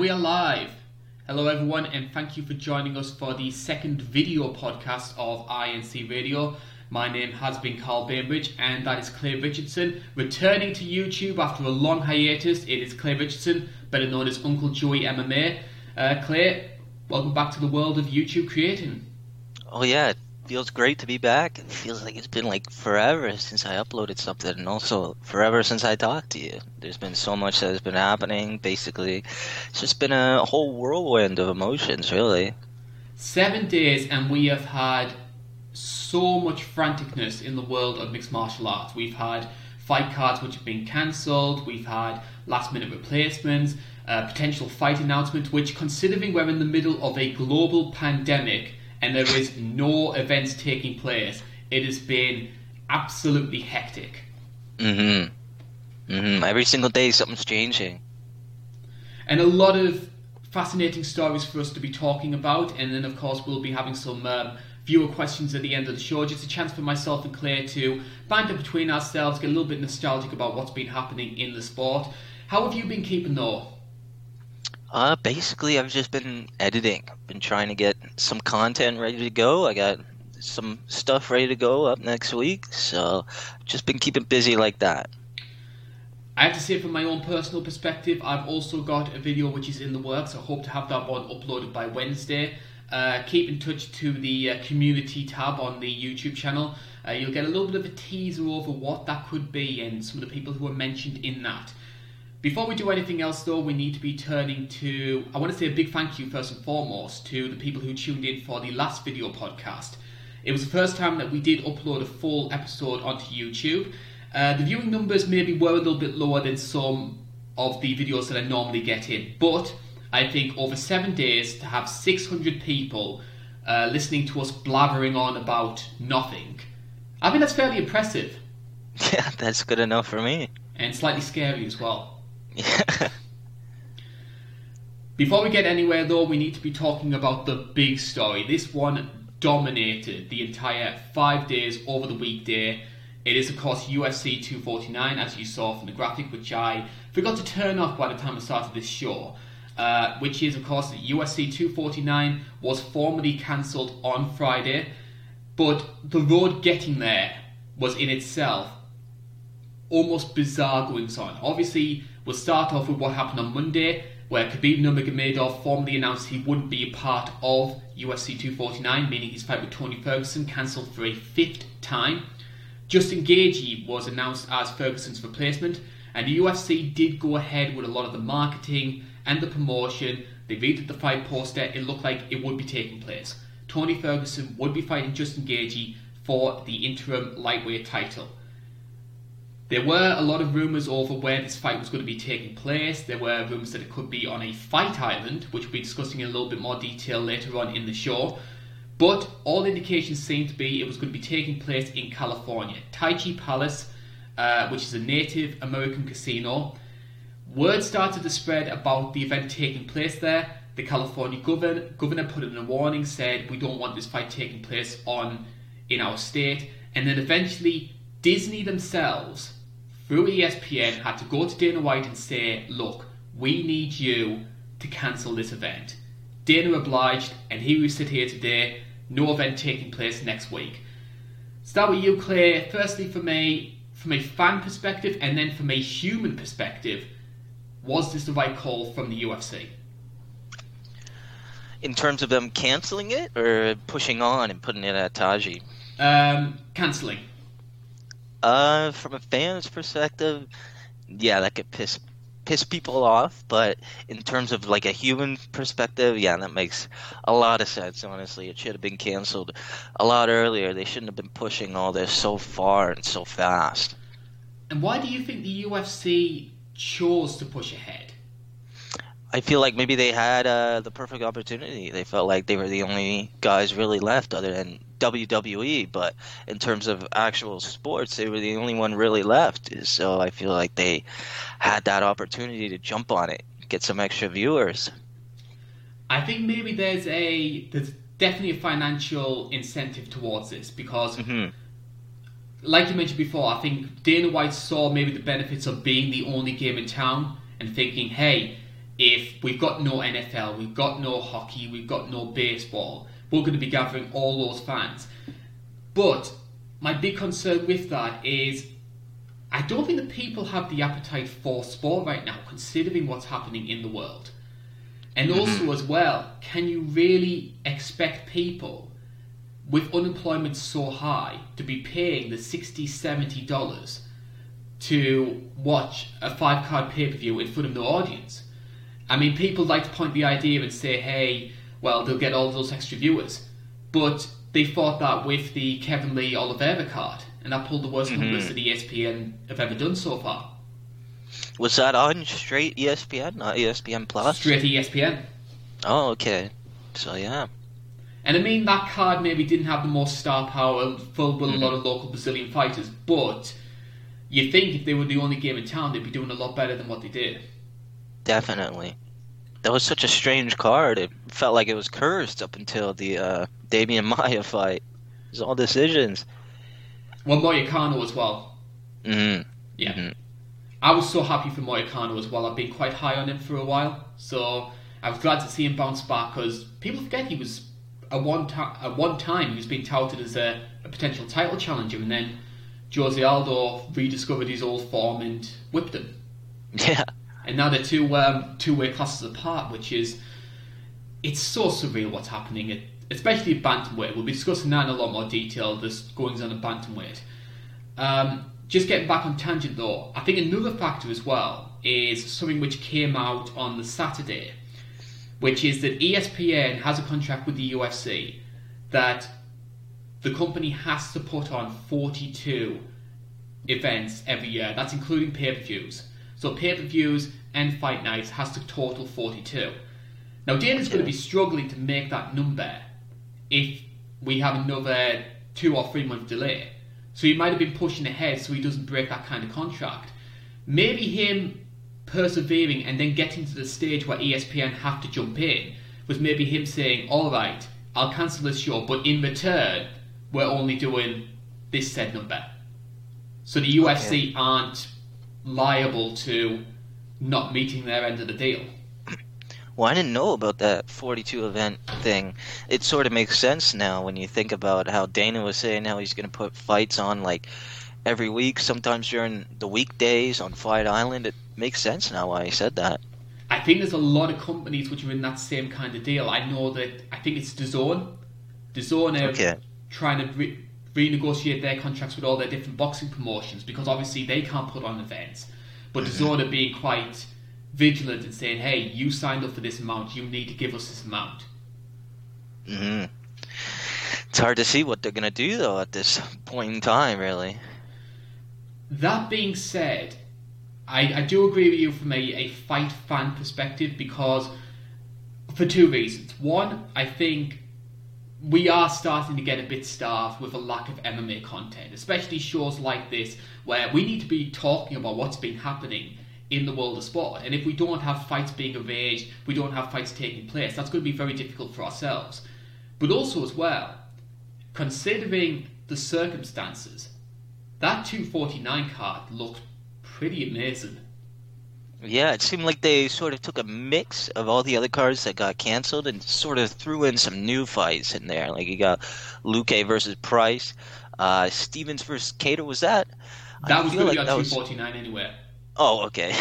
we are live. Hello, everyone, and thank you for joining us for the second video podcast of INC Radio. My name has been Carl Bainbridge, and that is Clay Richardson. Returning to YouTube after a long hiatus, it is Clay Richardson, better known as Uncle Joey MMA. Uh, Clay, welcome back to the world of YouTube creating. Oh, yeah, feels great to be back. It feels like it's been like forever since I uploaded something, and also forever since I talked to you. There's been so much that has been happening. Basically, it's just been a whole whirlwind of emotions, really. Seven days, and we have had so much franticness in the world of mixed martial arts. We've had fight cards which have been cancelled. We've had last minute replacements. Uh, potential fight announcement, which, considering we're in the middle of a global pandemic, and there is no events taking place. It has been absolutely hectic. Mm-hmm. Mm-hmm. Every single day something's changing. And a lot of fascinating stories for us to be talking about. And then, of course, we'll be having some um, viewer questions at the end of the show. Just a chance for myself and Claire to banter between ourselves, get a little bit nostalgic about what's been happening in the sport. How have you been keeping though? Uh, basically, I've just been editing. I've been trying to get some content ready to go. I got some stuff ready to go up next week, so just been keeping busy like that. I have to say, from my own personal perspective, I've also got a video which is in the works. I hope to have that one uploaded by Wednesday. Uh, keep in touch to the uh, community tab on the YouTube channel. Uh, you'll get a little bit of a teaser over what that could be and some of the people who are mentioned in that. Before we do anything else, though, we need to be turning to. I want to say a big thank you, first and foremost, to the people who tuned in for the last video podcast. It was the first time that we did upload a full episode onto YouTube. Uh, the viewing numbers maybe were a little bit lower than some of the videos that I normally get in, but I think over seven days to have 600 people uh, listening to us blabbering on about nothing, I think that's fairly impressive. Yeah, that's good enough for me. And slightly scary as well. Before we get anywhere, though, we need to be talking about the big story. This one dominated the entire five days over the weekday. It is, of course, UFC 249, as you saw from the graphic, which I forgot to turn off by the time I started this show. Uh, which is, of course, UFC 249 was formally cancelled on Friday, but the road getting there was in itself almost bizarre goings on. Obviously, we'll start off with what happened on Monday, where Khabib Nurmagomedov formally announced he wouldn't be a part of UFC 249, meaning his fight with Tony Ferguson cancelled for a fifth time. Justin Gaethje was announced as Ferguson's replacement, and the UFC did go ahead with a lot of the marketing and the promotion. They vetoed the fight poster. It looked like it would be taking place. Tony Ferguson would be fighting Justin Gaethje for the interim lightweight title. There were a lot of rumours over where this fight was going to be taking place. There were rumours that it could be on a fight island, which we'll be discussing in a little bit more detail later on in the show. But all indications seem to be it was going to be taking place in California. Tachi Palace, uh, which is a Native American casino. Word started to spread about the event taking place there. The California governor, governor put in a warning, said we don't want this fight taking place on in our state. And then eventually Disney themselves through ESPN, had to go to Dana White and say, look, we need you to cancel this event. Dana obliged, and here we sit here today, no event taking place next week. Start with you, Clay. Firstly, from a from a fan perspective, and then from a human perspective, was this the right call from the UFC? In terms of them canceling it or pushing on and putting it at Tachi? Um, canceling. Uh, from a fan's perspective, yeah, that could piss piss people off. But in terms of like a human perspective, yeah, that makes a lot of sense. Honestly, it should have been canceled a lot earlier. They shouldn't have been pushing all this so far and so fast. And why do you think the UFC chose to push ahead? I feel like maybe they had uh, the perfect opportunity. They felt like they were the only guys really left, other than WWE, but in terms of actual sports, they were the only one really left. So I feel like they had that opportunity to jump on it, get some extra viewers. I think maybe there's a there's definitely a financial incentive towards this because, mm-hmm. like you mentioned before, I think Dana White saw maybe the benefits of being the only game in town and thinking, hey, if we've got no NFL, we've got no hockey, we've got no baseball, we're going to be gathering all those fans. But my big concern with that is I don't think that people have the appetite for sport right now, considering what's happening in the world. And Mm-hmm. also, as well, can you really expect people with unemployment so high to be paying the 60 70 dollars to watch a five card pay per view in front of no audience? I mean, people like to point the idea and say, hey, well, they'll get all those extra viewers. But they thought that with the Kevin Lee Oliveira card, and that pulled the worst mm-hmm. numbers that ESPN have ever done so far. Was that on straight ESPN, not ESPN Plus? Straight ESPN. Oh, okay. So yeah. And I mean, that card maybe didn't have the most star power, filled with a mm-hmm. lot of local Brazilian fighters, but you think if they were the only game in town, they'd be doing a lot better than what they did. Definitely. That was such a strange card. It felt like it was cursed up until the uh, Demian Maia fight. It was all decisions. Well, Moicano as well. hmm Yeah. Mhm. I was so happy for Moicano as well. I've been quite high on him for a while, so I was glad to see him bounce back because people forget he was at one time at one time he was being touted as a, a potential title challenger, and then Jose Aldo rediscovered his old form and whipped him. Yeah. And now they're two um, two weight classes apart, which is it's so surreal what's happening, at, especially bantamweight. We'll be discussing that in a lot more detail. This goings on at bantamweight. Um, just getting back on tangent though, I think another factor as well is something which came out on the Saturday, which is that ESPN has a contract with the UFC that the company has to put on 42 events every year. That's including pay per views. So pay per views and fight nights has to total 42. Now Dana's going to be struggling to make that number if we have another two or three month delay. So he might have been pushing ahead so he doesn't break that kind of contract. Maybe him persevering and then getting to the stage where ESPN have to jump in was maybe him saying, "All right, I'll cancel this show, but in return, we're only doing this said number." So the UFC aren't liable to not meeting their end of the deal. Well, I didn't know about that 42 event thing. It sort of makes sense now when you think about how Dana was saying how he's going to put fights on like every week, sometimes during the weekdays on Fight Island. It makes sense now why he said that. I think there's a lot of companies which are in that same kind of deal. I know that I think it's DAZN. DAZN are Okay. trying to re- renegotiate their contracts with all their different boxing promotions because obviously they can't put on events. But DAZN are being quite vigilant and saying, "Hey, you signed up for this amount. You need to give us this amount." hmm It's hard to see what they're going to do though at this point in time, really. That being said, I, I do agree with you from a, a fight fan perspective because for two reasons. One, I think we are starting to get a bit starved with a lack of MMA content, especially shows like this where we need to be talking about what's been happening in the world of sport. And if we don't have fights being arranged, we don't have fights taking place, that's going to be very difficult for ourselves. But also, as well, considering the circumstances, that 249 card looked pretty amazing. Yeah, it seemed like they sort of took a mix of all the other cards that got canceled and sort of threw in some new fights in there. Like you got Luque versus Price, uh, Stevens versus Kattar. Was that? I That was feel going to like be on that was- 249 anyway. Oh, okay.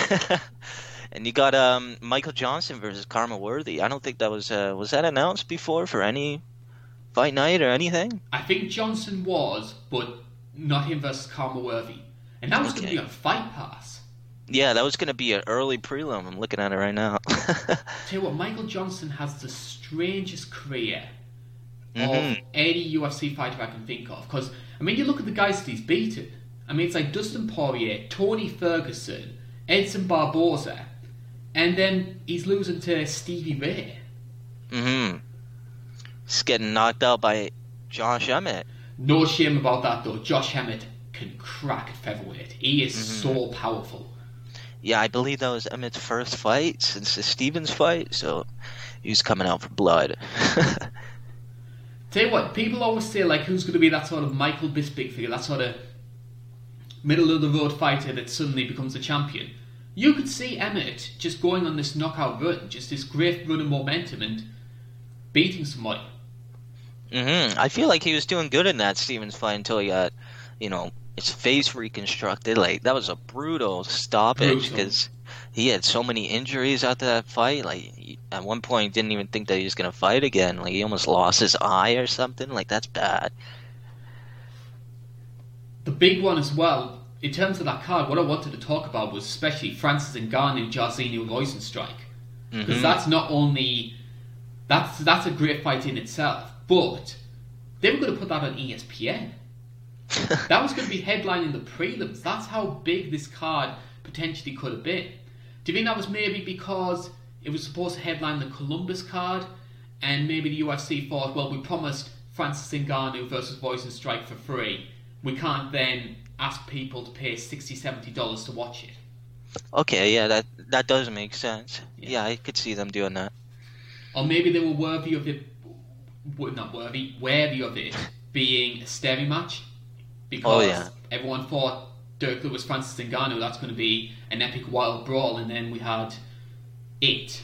and you got um, Michael Johnson versus Khama Worthy. I don't think that was uh, was that announced before for any fight night or anything. I think Johnson was, but not him versus Khama Worthy. And that was going to be on Fight Pass. Yeah, that was going to be an early prelim. I'm looking at it right now. Tell you what, Michael Johnson has the strangest career of Mhm. any UFC fighter I can think of. Because, I mean, you look at the guys that he's beaten. I mean, it's like Dustin Poirier, Tony Ferguson, Edson Barboza, and then he's losing to Stevie Ray. Mm hmm He's getting knocked out by Josh Emmett. No shame about that, though. Josh Emmett can crack at featherweight. He is Mhm. so powerful. Yeah, I believe that was Emmett's first fight since the Stevens fight, so he was coming out for blood. Tell you what, people always say like who's going to be that sort of Michael Bisping figure, that sort of middle of the road fighter that suddenly becomes a champion. You could see Emmett just going on this knockout run, just this great run of momentum and beating somebody. hmm I feel like he was doing good in that Stevens fight until he got, you know, his face reconstructed. Like that was a brutal stoppage because he had so many injuries after that fight. Like at one point, he didn't even think that he was gonna fight again. Like he almost lost his eye or something. Like that's bad. The big one as well, in terms of that card, what I wanted to talk about was especially Francis Ngannou, Jairzinho Rozenstruik. Because Mhm. that's not only that's that's a great fight in itself, but they were going to put that on ESPN. that was going to be headlining the prelims. That's how big this card potentially could have been. Do you think that was maybe because it was supposed to headline the Columbus card, and maybe the UFC thought, well, we promised Francis Ngannou versus Rozenstruik for free. We can't then ask people to pay 60 dollars to watch it. Okay, yeah, that that does make sense. Yeah. Yeah, I could see them doing that. Or maybe they were worthy of it, not worthy, worthy of it being a staring match. Because Oh, yeah. everyone thought Derrick Lewis, Francis Ngannou, that's going to be an epic wild brawl, and then we had it.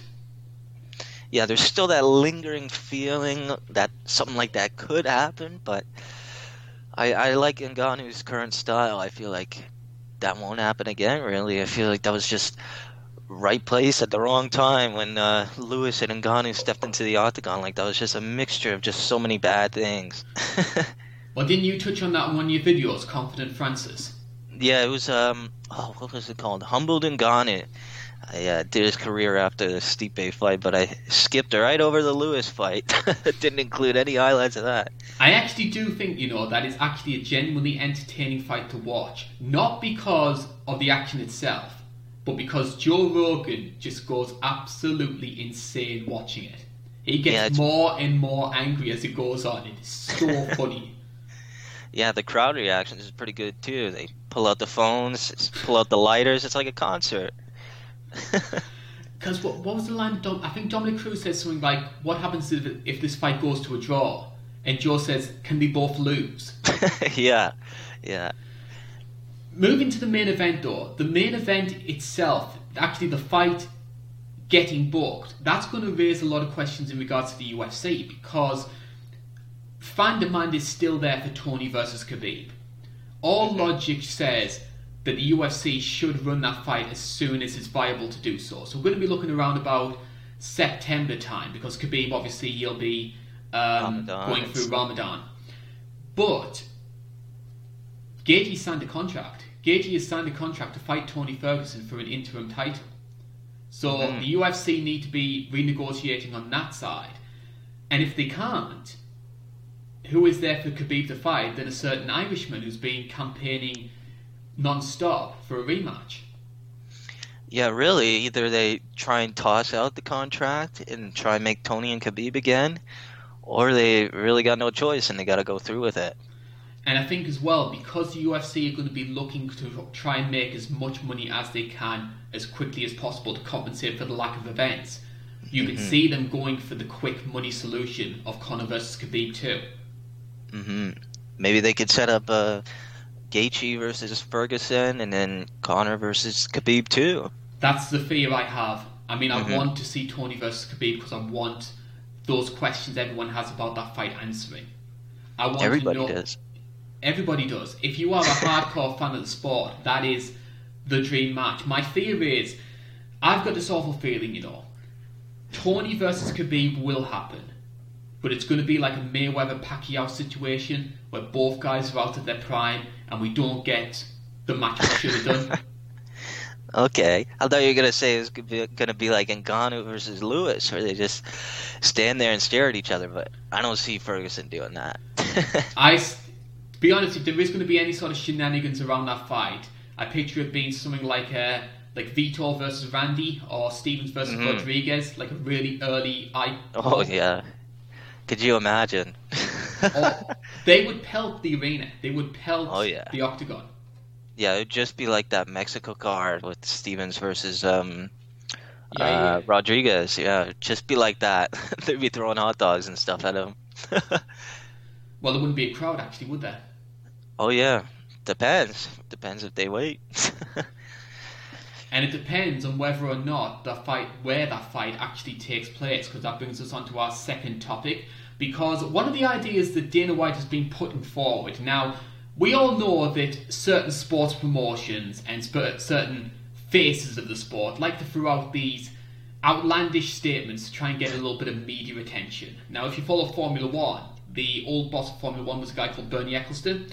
Yeah, there's still that lingering feeling that something like that could happen, but I I like Ngannou's current style. I feel like that won't happen again. Really, I feel like that was just right place at the wrong time when uh, Lewis and Ngannou stepped into the octagon. Like that was just a mixture of just so many bad things. Well, didn't you touch on that in one of your videos, Confident Francis? yeah, it was um oh what was it called? Humbled Ngannou. I uh, did his career after the Stipe fight, but I skipped right over the Lewis fight. Didn't include any highlights of that. I actually do think, you know, that is actually a genuinely entertaining fight to watch. Not because of the action itself, but because Joe Rogan just goes absolutely insane watching it. He gets it's- more and more angry as it goes on. It is so funny. Yeah, the crowd reaction is pretty good too. They pull out the phones, pull out the lighters. It's like a concert. Because what, what was the line? Dom, I think Dominick Cruz says something like, "What happens if, if this fight goes to a draw?" And Joe says, "Can they both lose?" yeah, yeah. Moving to the main event, though, the main event itself, actually the fight getting booked, that's going to raise a lot of questions in regards to the UFC because fan demand is still there for Tony versus Khabib. All logic says that the UFC should run that fight as soon as it's viable to do so. So we're going to be looking around about September time because Khabib obviously he'll be um, going through Ramadan. But Gaethje signed a contract. Gaethje has signed a contract to fight Tony Ferguson for an interim title. So Mhm. the UFC need to be renegotiating on that side. And if they can't, who is there for Khabib to fight than a certain Irishman who's been campaigning non-stop for a rematch? Yeah, really. Either they try and toss out the contract and try and make Tony and Khabib again, or they really got no choice and they got to go through with it. And I think as well, because the UFC are going to be looking to try and make as much money as they can as quickly as possible to compensate for the lack of events, you can Mhm. see them going for the quick money solution of Conor versus Khabib too. Hmm Maybe they could set up uh, Gaethje versus Ferguson, and then Conor versus Khabib too. That's the fear I have. I mean, I Mhm. want to see Tony versus Khabib because I want those questions everyone has about that fight answering. I want Everybody to know, does. Everybody does. If you are a hardcore fan of the sport, that is the dream match. My fear is, I've got this awful feeling, you know, Tony versus Khabib will happen, but it's going to be like a Mayweather Pacquiao situation where both guys are out at their prime and we don't get the match we should have done. Okay, I thought you were gonna say it was gonna be, like Ngannou versus Lewis, where they just stand there and stare at each other. But I don't see Ferguson doing that. I, to be honest, if there is going to be any sort of shenanigans around that fight, I picture it being something like uh, like Vitor versus Randy or Stevens versus Mhm. Rodriguez, like a really early I. oh yeah, could you imagine? Or they would pelt the arena. They would pelt Oh, yeah. the octagon. yeah, it'd just be like that Mexico card with Stevens versus um, Yeah, uh, yeah. Rodriguez. Yeah, just be like that. They'd be throwing hot dogs and stuff at him. Well, there wouldn't be a crowd actually, would there? oh yeah, depends. Depends if they wait. And it depends on whether or not the fight, where that fight actually takes place, because that brings us on to our second topic. Because one of the ideas that Dana White has been putting forward now, we all know that certain sports promotions and sp- uh, certain faces of the sport like to throw out these outlandish statements to try and get a little bit of media attention. Now, if you follow Formula One, the old boss of Formula One was a guy called Bernie Ecclestone.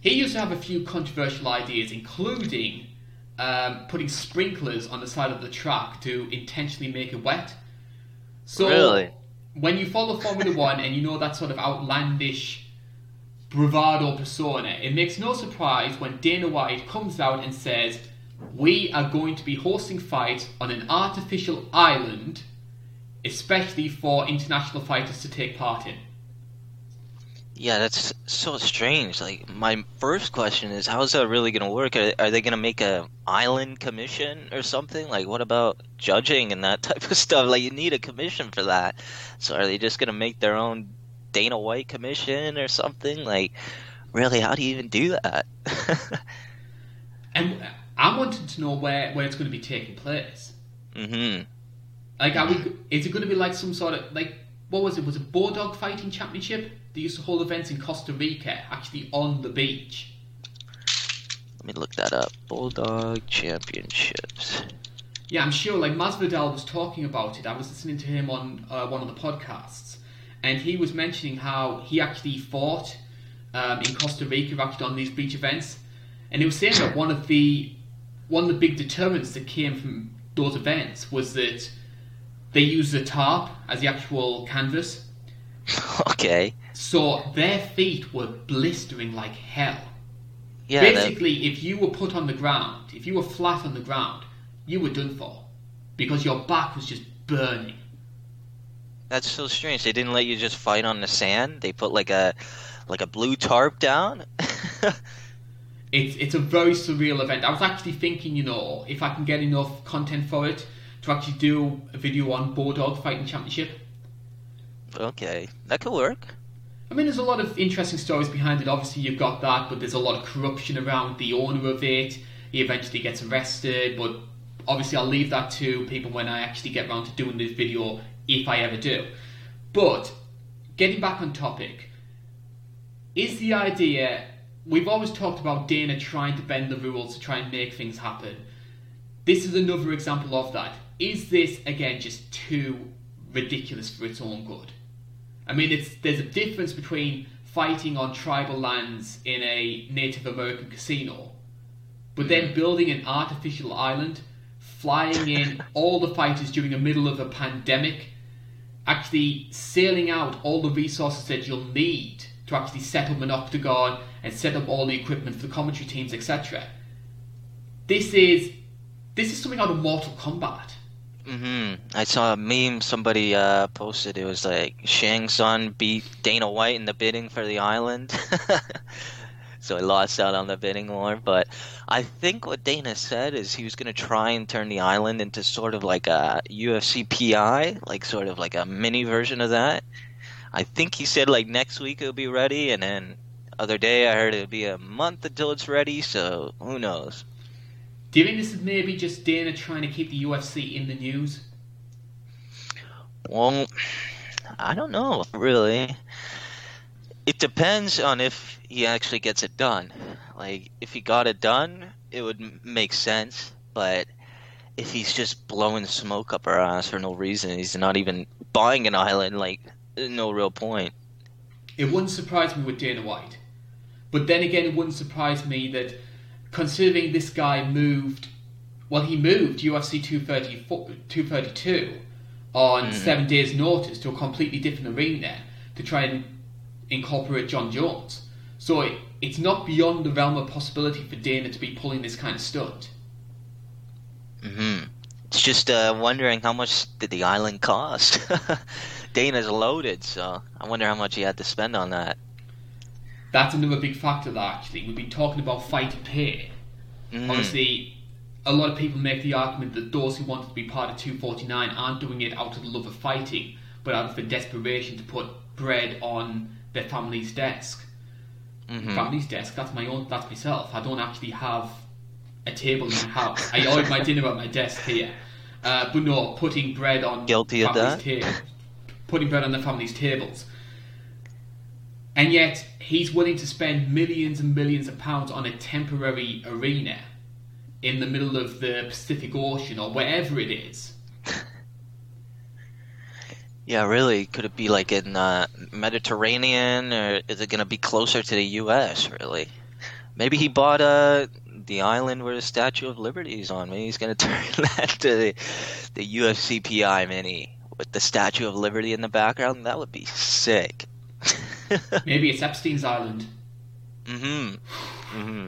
He used to have a few controversial ideas, including um, putting sprinklers on the side of the track to intentionally make it wet. So Really? when you follow Formula One and you know that sort of outlandish bravado persona, it makes no surprise when Dana White comes out and says, We are going to be hosting fights on an artificial island, especially for international fighters to take part in. Yeah, that's so strange. Like, my first question is, how is that really going to work? Are, are they going to make a island commission or something? Like, what about judging and that type of stuff? Like, you need a commission for that. So, are they just going to make their own Dana White commission or something? Like, really, how do you even do that? And I wanted to know where, where it's going to be taking place. hmm Like, are we, is it going to be like some sort of, like, what was it? Was it Bulldog Fighting Championship? They used to hold events in Costa Rica, actually on the beach. Let me look that up. Bulldog Championships. Yeah, I'm sure. Like Masvidal was talking about it. I was listening to him on uh, one of the podcasts, and he was mentioning how he actually fought um, in Costa Rica, actually on these beach events, and he was saying that one of the one of the big deterrents that came from those events was that they used the tarp as the actual canvas, okay. so their feet were blistering like hell. Yeah, Basically, if you were put on the ground, if you were flat on the ground, you were done for because your back was just burning. that's so strange. They didn't let you just fight on the sand. They put like a like a blue tarp down. It's it's a very surreal event. I was actually thinking, you know, if I can get enough content for it to actually do a video on Bulldog Fighting Championship. Okay, that could work. I mean, there's a lot of interesting stories behind it. Obviously, you've got that, but there's a lot of corruption around the owner of it. He eventually gets arrested, but obviously, I'll leave that to people when I actually get around to doing this video, if I ever do. But getting back on topic, is the idea we've always talked about Dana trying to bend the rules to try and make things happen. This is another example of that. Is this again just too ridiculous for its own good? I mean, it's there's a difference between fighting on tribal lands in a Native American casino, but then mm-hmm. building an artificial island, flying in all the fighters during the middle of a pandemic, actually sailing out all the resources that you'll need to actually set up an octagon and set up all the equipment for the commentary teams, etc. This is this is something out of Mortal Kombat. Hmm I saw a meme somebody uh, posted. It was like Shang Tsung beat Dana White in the bidding for the island. so he lost out on the bidding war. But I think what Dana said is he was going to try and turn the island into sort of like a UFC PI, like sort of like a mini version of that. I think he said like next week it'll be ready, and then other day I heard it'll be a month until it's ready. So who knows? Do you think this is maybe just Dana trying to keep the UFC in the news? Well, I don't know, really. It depends on if he actually gets it done. Like, if he got it done, it would make sense. But if he's just blowing smoke up our ass for no reason, he's not even buying an island, like, no real point. It wouldn't surprise me with Dana White. But then again, it wouldn't surprise me that considering this guy moved, well, he moved UFC 232 on Mhm. seven days' notice to a completely different arena to try and incorporate Jon Jones. So it, it's not beyond the realm of possibility for Dana to be pulling this kind of stunt. hmm It's just uh, wondering how much did the island cost? Dana's loaded, so I wonder how much he had to spend on that. That's another big factor, that actually. We've been talking about fight pay. Mhm. Obviously, a lot of people make the argument that those who want to be part of 249 aren't doing it out of the love of fighting, but out of the desperation to put bread on their family's desk. Mhm. Family's desk, that's my own, that's myself. I don't actually have a table in my house. I ordered my dinner at my desk here. Uh, but no, putting bread on Guilty of that? putting bread on the family's tables. And yet, he's willing to spend millions and millions of pounds on a temporary arena in the middle of the Pacific Ocean or wherever it is. Yeah, really. Could it be like in uh, Mediterranean, or is it going to be closer to the U.S. Really? Maybe he bought uh, the island where the Statue of Liberty is on. Maybe he's going to turn that to the, the UFCPI mini with the Statue of Liberty in the background. That would be sick. Maybe it's Epstein's Island. mm-hmm. Mm-hmm.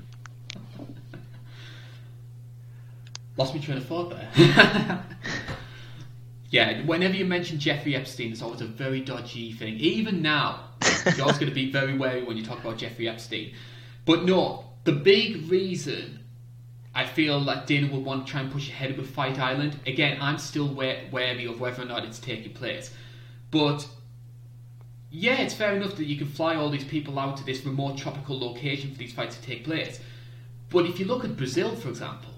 Lost me train of thought there. yeah, whenever you mention Jeffrey Epstein, it's always a very dodgy thing. Even now, you're always going to be very wary when you talk about Jeffrey Epstein. But no, the big reason I feel that Dana would want to try and push ahead with Fight Island, again, I'm still wary of whether or not it's taking place. But yeah, it's fair enough that you can fly all these people out to this remote tropical location for these fights to take place. But if you look at Brazil, for example,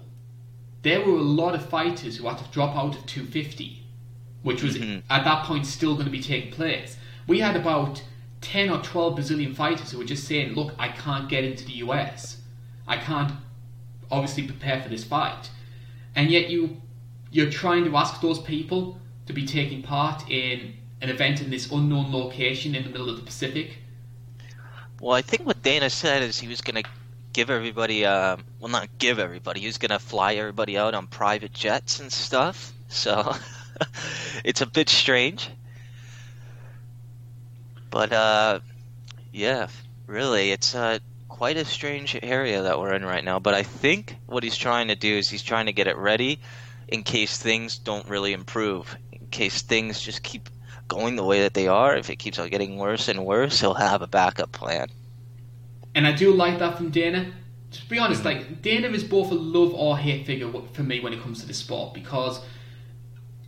there were a lot of fighters who had to drop out of 250, which was Mhm. at that point still going to be taking place. We had about 10 or 12 Brazilian fighters who were just saying, Look, I can't get into the US. I can't obviously prepare for this fight. And yet you, you're trying to ask those people to be taking part in an event in this unknown location in the middle of the Pacific. Well, I think what Dana said is he was going to give everybody, uh, well, not give everybody, he was going to fly everybody out on private jets and stuff. So it's a bit strange. But, uh, yeah, really, it's uh, quite a strange area that we're in right now. But I think what he's trying to do is he's trying to get it ready in case things don't really improve, in case things just keep going the way that they are. If it keeps on getting worse and worse, he'll have a backup plan. And I do like that from Dana. To be honest, like Dana is both a love or hate figure for me when it comes to the sport because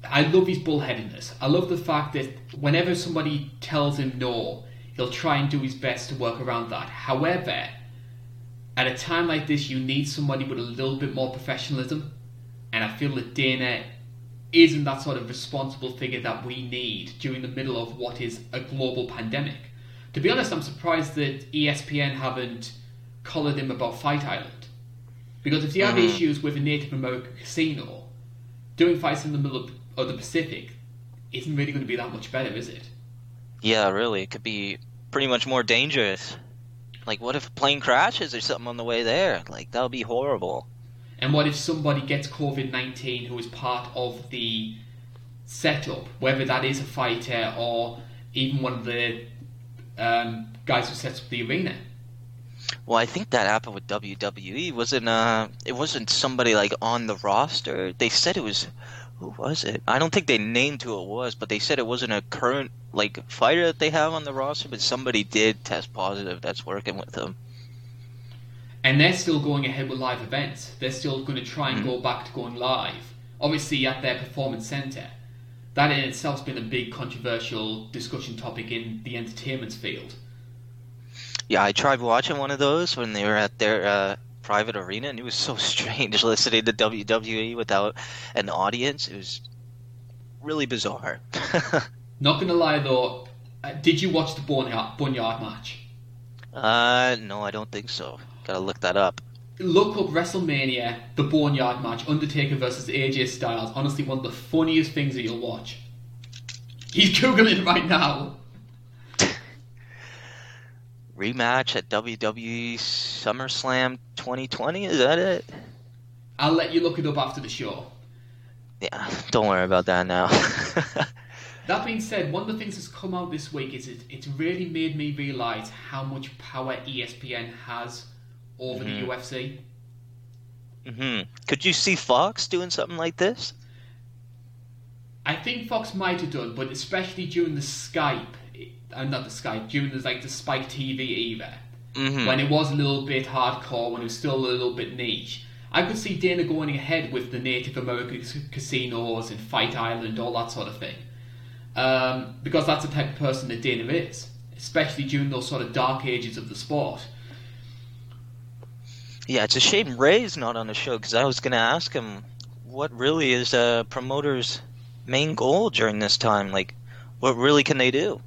I love his bullheadedness. I love the fact that whenever somebody tells him no, he'll try and do his best to work around that. However, at a time like this, you need somebody with a little bit more professionalism, and I feel that Dana isn't that sort of responsible figure that we need during the middle of what is a global pandemic. To be honest, I'm surprised that ESPN haven't collared him about Fight Island. Because if they have Mhm. issues with a Native American casino, doing fights in the middle of, of the Pacific isn't really going to be that much better, is it? Yeah, really, it could be pretty much more dangerous. Like, what if a plane crashes or something on the way there? Like, that would be horrible. And what if somebody gets COVID 19 who is part of the setup, whether that is a fighter or even one of the um, guys who sets up the arena? Well, I think that happened with WWE. Wasn't uh, it wasn't somebody like on the roster. They said it was. Who was it? I don't think they named who it was, but they said it wasn't a current like fighter that they have on the roster, but somebody did test positive that's working with them. And they're still going ahead with live events. They're still going to try and go back to going live. Obviously, at their performance center. That in itself's been a big controversial discussion topic in the entertainment field. Yeah, I tried watching one of those when they were at their uh, private arena, and it was so strange listening to WWE without an audience. It was really bizarre. Not gonna lie though, uh, did you watch the Boneyard, Boneyard match? uh, no, I don't think so. Gotta look that up. Look up WrestleMania, the Boneyard match, Undertaker versus AJ Styles. Honestly, one of the funniest things that you'll watch. He's googling it right now. Rematch at WWE SummerSlam 2020. Is that it? I'll let you look it up after the show. Yeah, don't worry about that now. That being said, one of the things that's come out this week is it, it's really made me realise how much power ESPN has over Mhm. the UFC. hmm Could you see Fox doing something like this? I think Fox might have done, but especially during the Skype, uh, not the Skype, during the like the Spike TV era, hmm when it was a little bit hardcore, when it was still a little bit niche. I could see Dana going ahead with the Native American casinos and Fight Island, all that sort of thing, um, because that's the type of person that Dana is, especially during those sort of dark ages of the sport. Yeah, it's a shame Ray's not on the show because I was going to ask him what really is a promoter's main goal during this time. Like, what really can they do?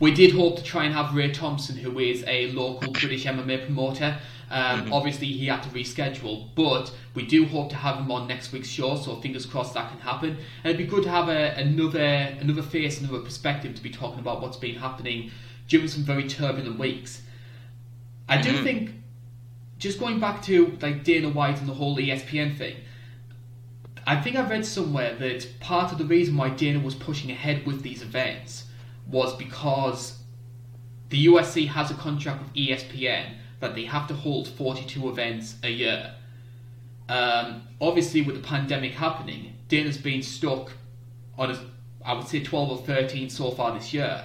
We did hope to try and have Ray Thompson, who is a local British MMA promoter. Um, mm-hmm. Obviously, he had to reschedule, but we do hope to have him on next week's show. So fingers crossed that can happen. And it'd be good to have a, another another face, another perspective to be talking about what's been happening during some very turbulent weeks. I do mm-hmm. think, just going back to like Dana White and the whole ESPN thing, I think I read somewhere that part of the reason why Dana was pushing ahead with these events was because the UFC has a contract with ESPN that they have to hold 42 events a year. Um, obviously, with the pandemic happening, Dana's been stuck on, a, I would say, 12 or 13 so far this year.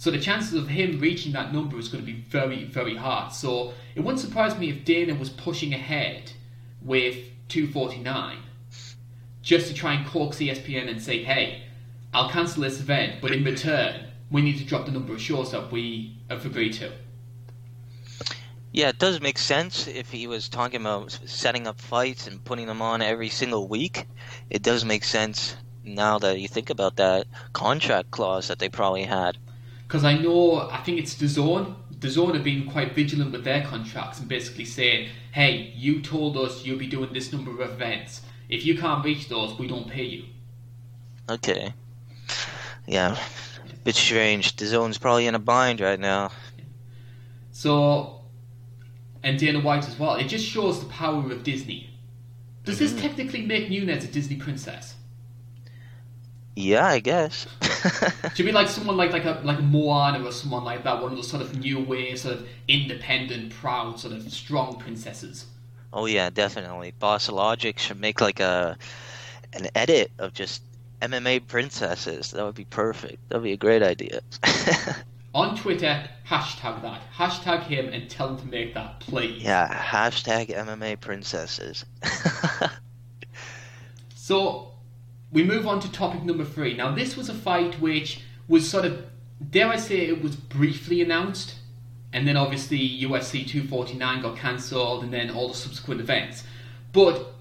So the chances of him reaching that number is going to be very, very hard. So it wouldn't surprise me if Dana was pushing ahead with 249 just to try and coax ESPN and say, hey, I'll cancel this event, but in return, we need to drop the number of shows that we have agreed to. Yeah, it does make sense if he was talking about setting up fights and putting them on every single week. It does make sense now that you think about that contract clause that they probably had. Because I know, I think it's DAZN. DAZN have been quite vigilant with their contracts and basically saying, hey, you told us you'll be doing this number of events. If you can't reach those, we don't pay you. Okay. Yeah, bit strange. DAZN's probably in a bind right now. So, and Dana White as well. It just shows the power of Disney. Does mm-hmm. this technically make Nunes a Disney princess? Yeah, I guess. Should be like someone like like a like a Moana or someone like that, one of those sort of new wave, sort of independent, proud, sort of strong princesses. Oh yeah, definitely. Boss Logic should make like a an edit of just MMA princesses. That would be perfect. That would be a great idea. On Twitter, hashtag that. Hashtag him and tell him to make that, please. Yeah, hashtag MMA princesses. so, we move on to topic number three. Now, this was a fight which was sort of, dare I say, it was briefly announced, and then obviously UFC 249 got cancelled, and then all the subsequent events. But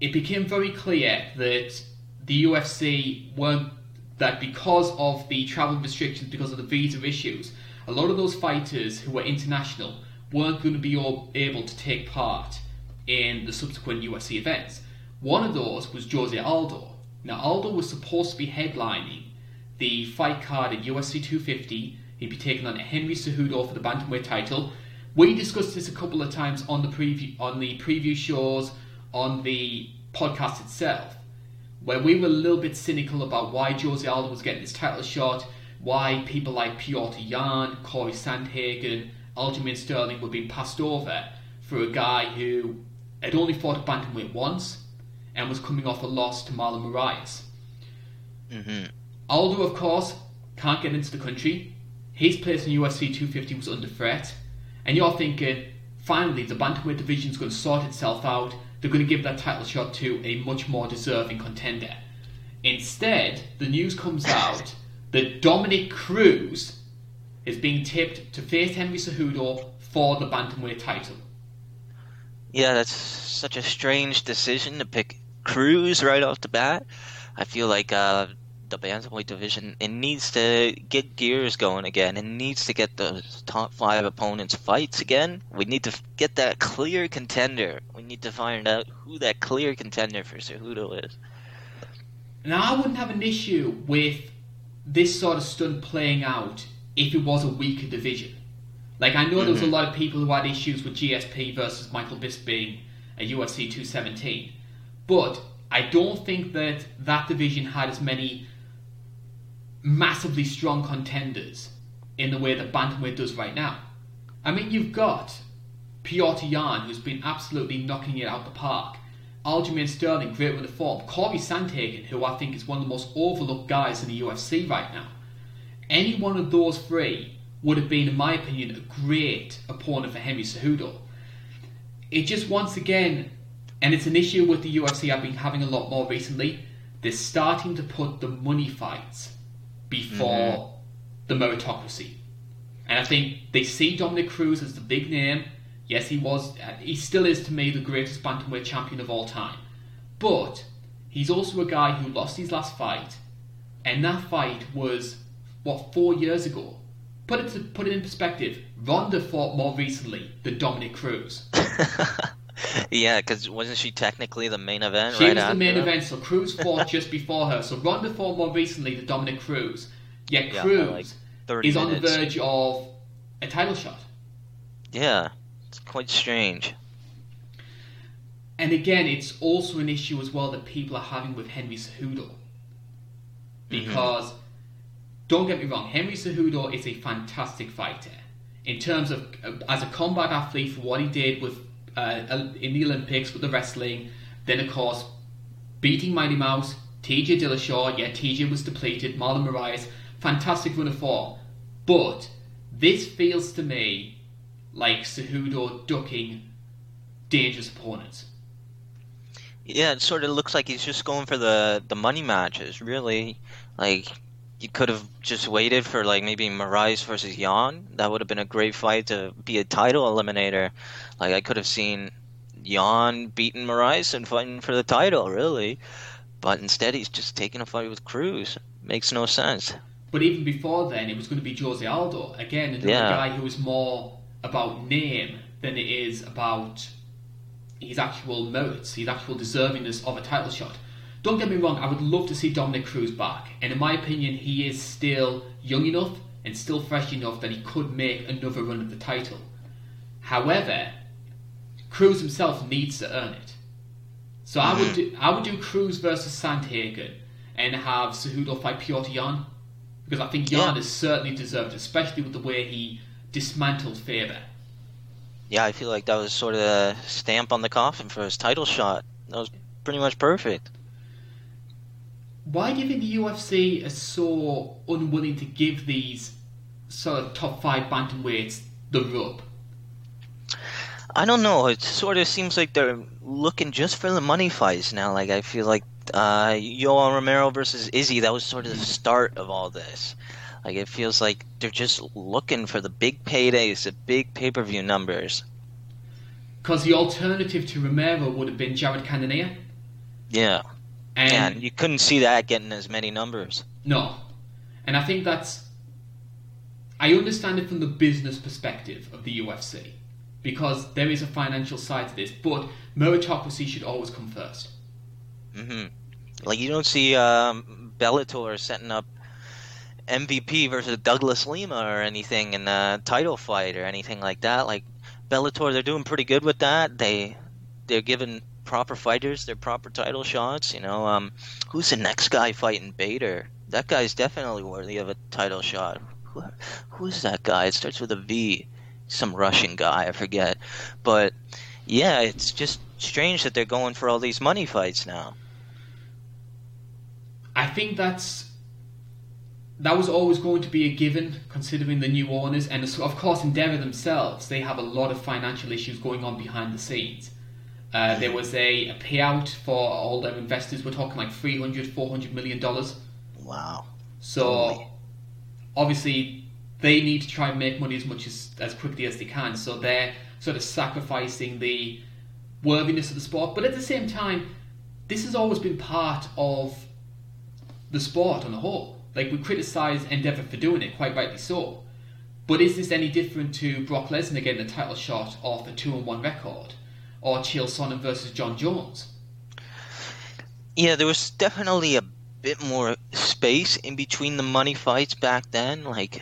it became very clear that the UFC weren't that because of the travel restrictions, because of the visa issues, a lot of those fighters who were international weren't going to be able to take part in the subsequent UFC events. One of those was Jose Aldo. Now, Aldo was supposed to be headlining the fight card at UFC 250. He'd be taking on Henry Cejudo for the bantamweight title. We discussed this a couple of times on the preview on the preview shows on the podcast itself where we were a little bit cynical about why Jose Aldo was getting this title shot, why people like Piotr Yan, Corey Sandhagen, Aljamain Sterling were being passed over for a guy who had only fought a bantamweight once and was coming off a loss to Marlon Moraes. Mm-hmm. Aldo, of course, can't get into the country. His place in UFC 250 was under threat. And you're thinking, finally, the bantamweight division is going to sort itself out they're going to give that title shot to a much more deserving contender. Instead, the news comes out that Dominick Cruz is being tipped to face Henry Cejudo for the bantamweight title. Yeah, that's such a strange decision to pick Cruz right off the bat. I feel like uh, the bantamweight division it needs to get gears going again. It needs to get the top five opponents fights again. We need to get that clear contender. We need to find out who that clear contender for Cejudo is. Now, I wouldn't have an issue with this sort of stunt playing out if it was a weaker division. Like I know mm-hmm. there was a mm-hmm. lot of people who had issues with GSP versus Michael Bisping at UFC 217, but I don't think that that division had as many massively strong contenders in the way that bantamweight does right now. I mean, you've got Petr Yan, who's been absolutely knocking it out the park. Aljamain Sterling, great with the form. Corey Sandhagen, who I think is one of the most overlooked guys in the UFC right now. Any one of those three would have been, in my opinion, a great opponent for Henry Cejudo. It just once again, and it's an issue with the UFC I've been having a lot more recently, they're starting to put the money fights before mm-hmm. the meritocracy. And I think they see Dominick Cruz as the big name. Yes, he was. Uh, he still is to me the greatest bantamweight champion of all time. But he's also a guy who lost his last fight, and that fight was what four years ago. Put it to put it in perspective. Ronda fought more recently than Dominick Cruz. yeah, because wasn't she technically the main event? She right was the main after? event, so Cruz fought just before her. So Ronda fought more recently than Dominick Cruz. Yet Yeah, Cruz like 30 is on the verge of a title shot. Yeah, it's quite strange. And again, it's also an issue as well that people are having with Henry Cejudo. Because, don't get me wrong, Henry Cejudo is a fantastic fighter. In terms of, uh, as a combat athlete, for what he did with uh, in the Olympics with the wrestling, then of course, beating Mighty Mouse, TJ Dillashaw, yeah, TJ was depleted, Marlon Moraes, fantastic run of form. But, this feels to me like Cejudo ducking dangerous opponents. Yeah, it sort of looks like he's just going for the the money matches. Really, like you could have just waited for like maybe Moraes versus Yan. That would have been a great fight to be a title eliminator. Like I could have seen Yan beating Moraes and fighting for the title. Really, but instead he's just taking a fight with Cruz. Makes no sense. But even before then, it was going to be Jose Aldo again, another Yeah. guy who was more about name than it is about his actual merits, his actual deservingness of a title shot. Don't get me wrong, I would love to see Dominick Cruz back, and in my opinion, he is still young enough and still fresh enough that he could make another run at the title. However, Cruz himself needs to earn it. So I would do, I would do Cruz versus Sandhagen and have Cejudo fight Piotr Yan because I think Yan Yeah. is certainly deserved, especially with the way he dismantled Faber. Yeah, I feel like that was sort of a stamp on the coffin for his title shot. That was pretty much perfect. Why do you think the UFC is so unwilling to give these sort of top five bantamweights the rub? I don't know. It sort of seems like they're looking just for the money fights now. Like I feel like uh, Yoel Romero versus Izzy. That was sort of the start of all this. Like it feels like they're just looking for the big paydays, the big pay per view numbers. Because the alternative to Romero would have been Jared Cannonier. Yeah, And and you couldn't see that getting as many numbers. No. And I think that's. I understand it from the business perspective of the UFC. Because there is a financial side to this. But meritocracy should always come first. hmm Like you don't see um, Bellator setting up MVP versus Douglas Lima or anything in a title fight or anything like that. Like Bellator, they're doing pretty good with that. They they're giving proper fighters their proper title shots. You know, um, who's the next guy fighting Bader? That guy's definitely worthy of a title shot. Who, who's that guy? It starts with a V. Some Russian guy, I forget. But yeah, it's just strange that they're going for all these money fights now. I think that's. That was always going to be a given, considering the new owners, and of course, Endeavour themselves. They have a lot of financial issues going on behind the scenes. Uh, there was a, a payout for all their investors. We're talking like 300, 400 million dollars. Wow. So Holy. obviously they need to try and make money as much as as quickly as they can. So they're sort of sacrificing the worthiness of the sport, but at the same time, this has always been part of the sport on the whole. Like we criticise Endeavour for doing it, quite rightly so. But is this any different to Brock Lesnar getting a title shot off a two and one record, or Chael Sonnen versus Jon Jones? Yeah, there was definitely a bit more space in between the money fights back then. Like,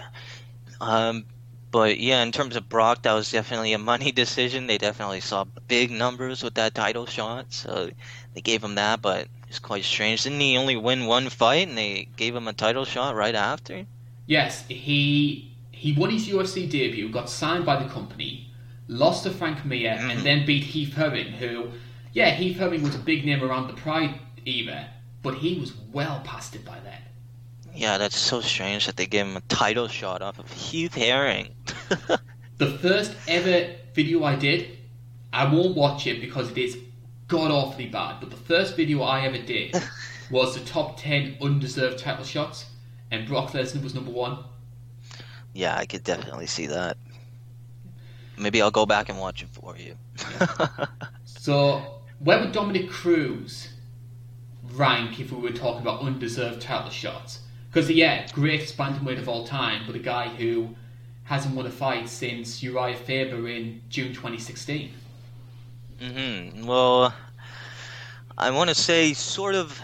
um, but yeah, in terms of Brock, that was definitely a money decision. They definitely saw big numbers with that title shot, so they gave him that. But it's quite strange. Didn't he only win one fight, and they gave him a title shot right after? Yes, he he won his UFC debut, got signed by the company, lost to Frank Mir, Mhm. and then beat Heath Herring, who, yeah, Heath Herring was a big name around the Pride era, but he was well past it by then. Yeah, that's so strange that they gave him a title shot off of Heath Herring. The first ever video I did, I won't watch it because it is god awfully bad, but the first video I ever did was the top 10 undeserved title shots, and Brock Lesnar was number one. yeah, I could definitely see that. maybe I'll go back and watch it for you. so, where would Dominick Cruz rank if we were talking about undeserved title shots? Because yeah, greatest bantamweight of all time, but a guy who hasn't won a fight since Urijah Faber in June 2016. Mm-hmm. Well, I want to say sort of,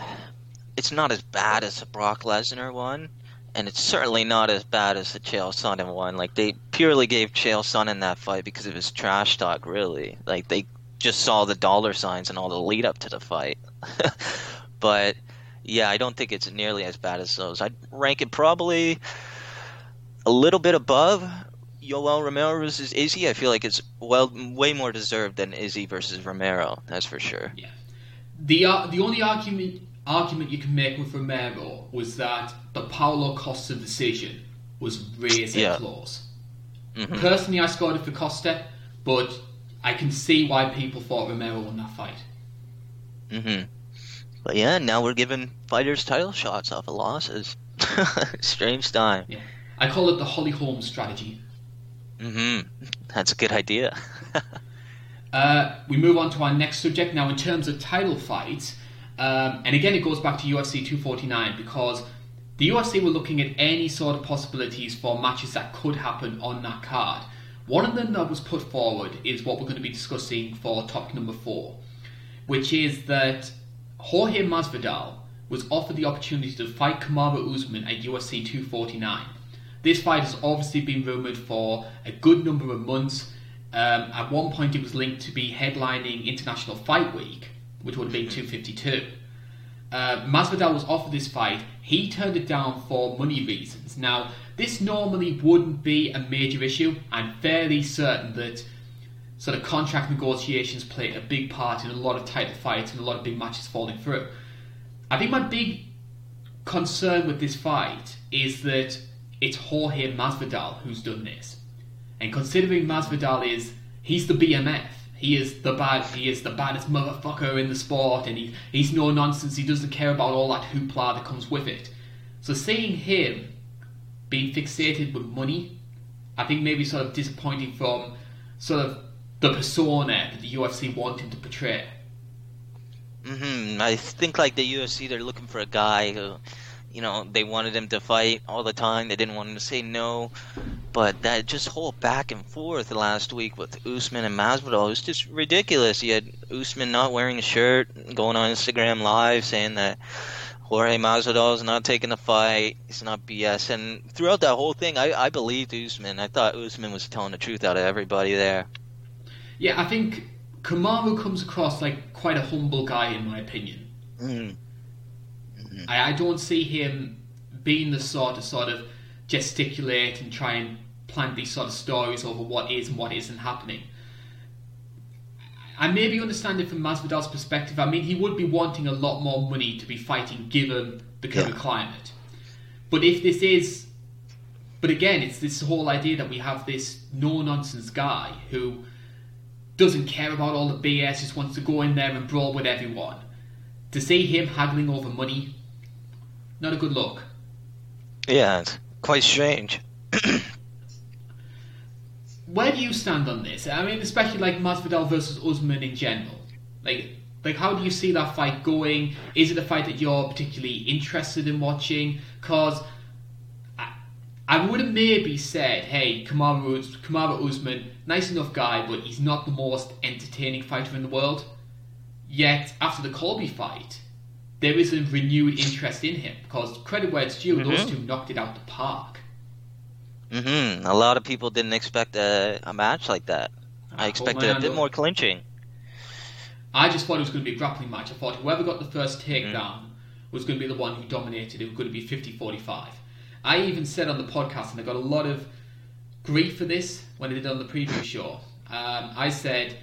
it's not as bad as the Brock Lesnar one, and it's certainly not as bad as the Chael Sonnen one. Like they purely gave Chael Sonnen that fight because it was trash talk, really. Like they just saw the dollar signs and all the lead up to the fight. but yeah, I don't think it's nearly as bad as those. I'd rank it probably a little bit above Yoel Romero versus Izzy. I feel like it's well way more deserved than Izzy versus Romero. That's for sure. Yeah. The uh, the only argument argument you can make with Romero was that the Paulo Costa decision was razor yeah. close. Mm-hmm. Personally, I scored it for Costa, but I can see why people thought Romero won that fight. Mm-hmm. But yeah, now we're giving fighters title shots off of losses. Strange time. Yeah. I call it the Holly Holm's strategy. Mm-hmm. That's a good idea. uh, we move on to our next subject now. In terms of title fights, um, and again, it goes back to UFC 249 because the UFC were looking at any sort of possibilities for matches that could happen on that card. One of them that was put forward is what we're going to be discussing for topic number four, which is that Jorge Masvidal was offered the opportunity to fight Kamaru Usman at UFC 249. This fight has obviously been rumoured for a good number of months. Um, at one point, it was linked to be headlining International Fight Week, which would have been 252. Uh, Masvidal was offered this fight. He turned it down for money reasons. Now, this normally wouldn't be a major issue. I'm fairly certain that sort of contract negotiations play a big part in a lot of title fights and a lot of big matches falling through. I think my big concern with this fight is that it's Jorge Masvidal who's done this. And considering Masvidal is, he's the BMF, he is the bad. He is the baddest motherfucker in the sport, and he, he's no nonsense. He doesn't care about all that hoopla that comes with it. So seeing him being fixated with money, I think maybe sort of disappointing from sort of the persona that the UFC want him to portray. hmm I think like the UFC, they're looking for a guy who you know, they wanted him to fight all the time. They didn't want him to say no. But that just whole back and forth last week with Usman and Masvidal was just ridiculous. You had Usman not wearing a shirt, going on Instagram Live saying that Jorge Masvidal is not taking the fight. It's not BS. And throughout that whole thing, I, I believed Usman. I thought Usman was telling the truth out of everybody there. Yeah, I think Kamaru comes across like quite a humble guy, in my opinion. Mm. Mm-hmm. I, I don't see him being the sort of sort of gesticulate and try and plant these sort of stories over what is and what isn't happening. I maybe understand it from Masvidal's perspective. I mean, he would be wanting a lot more money to be fighting given the current yeah. climate. But if this is, but again, it's this whole idea that we have this no nonsense guy who doesn't care about all the BS, just wants to go in there and brawl with everyone. To see him haggling over money not a good look. Yeah, it's quite strange. Where do you stand on this? I mean, especially like Masvidal versus Usman in general. Like, like how do you see that fight going? Is it a fight that you're particularly interested in watching? Because I would have maybe said, hey, Kamaru, Kamaru Usman, nice enough guy, but he's not the most entertaining fighter in the world. Yet, after the Colby fight, there is a renewed interest in him because credit where it's due, mm-hmm. those two knocked it out the park. Mm-hmm. A lot of people didn't expect a, a match like that. I, I expected a bit more clinching. I just thought it was going to be a grappling match. I thought whoever got the first takedown mm-hmm. was going to be the one who dominated. It was going to be 50-45. I even said on the podcast, and I got a lot of grief for this when I did on the preview show. Um, I said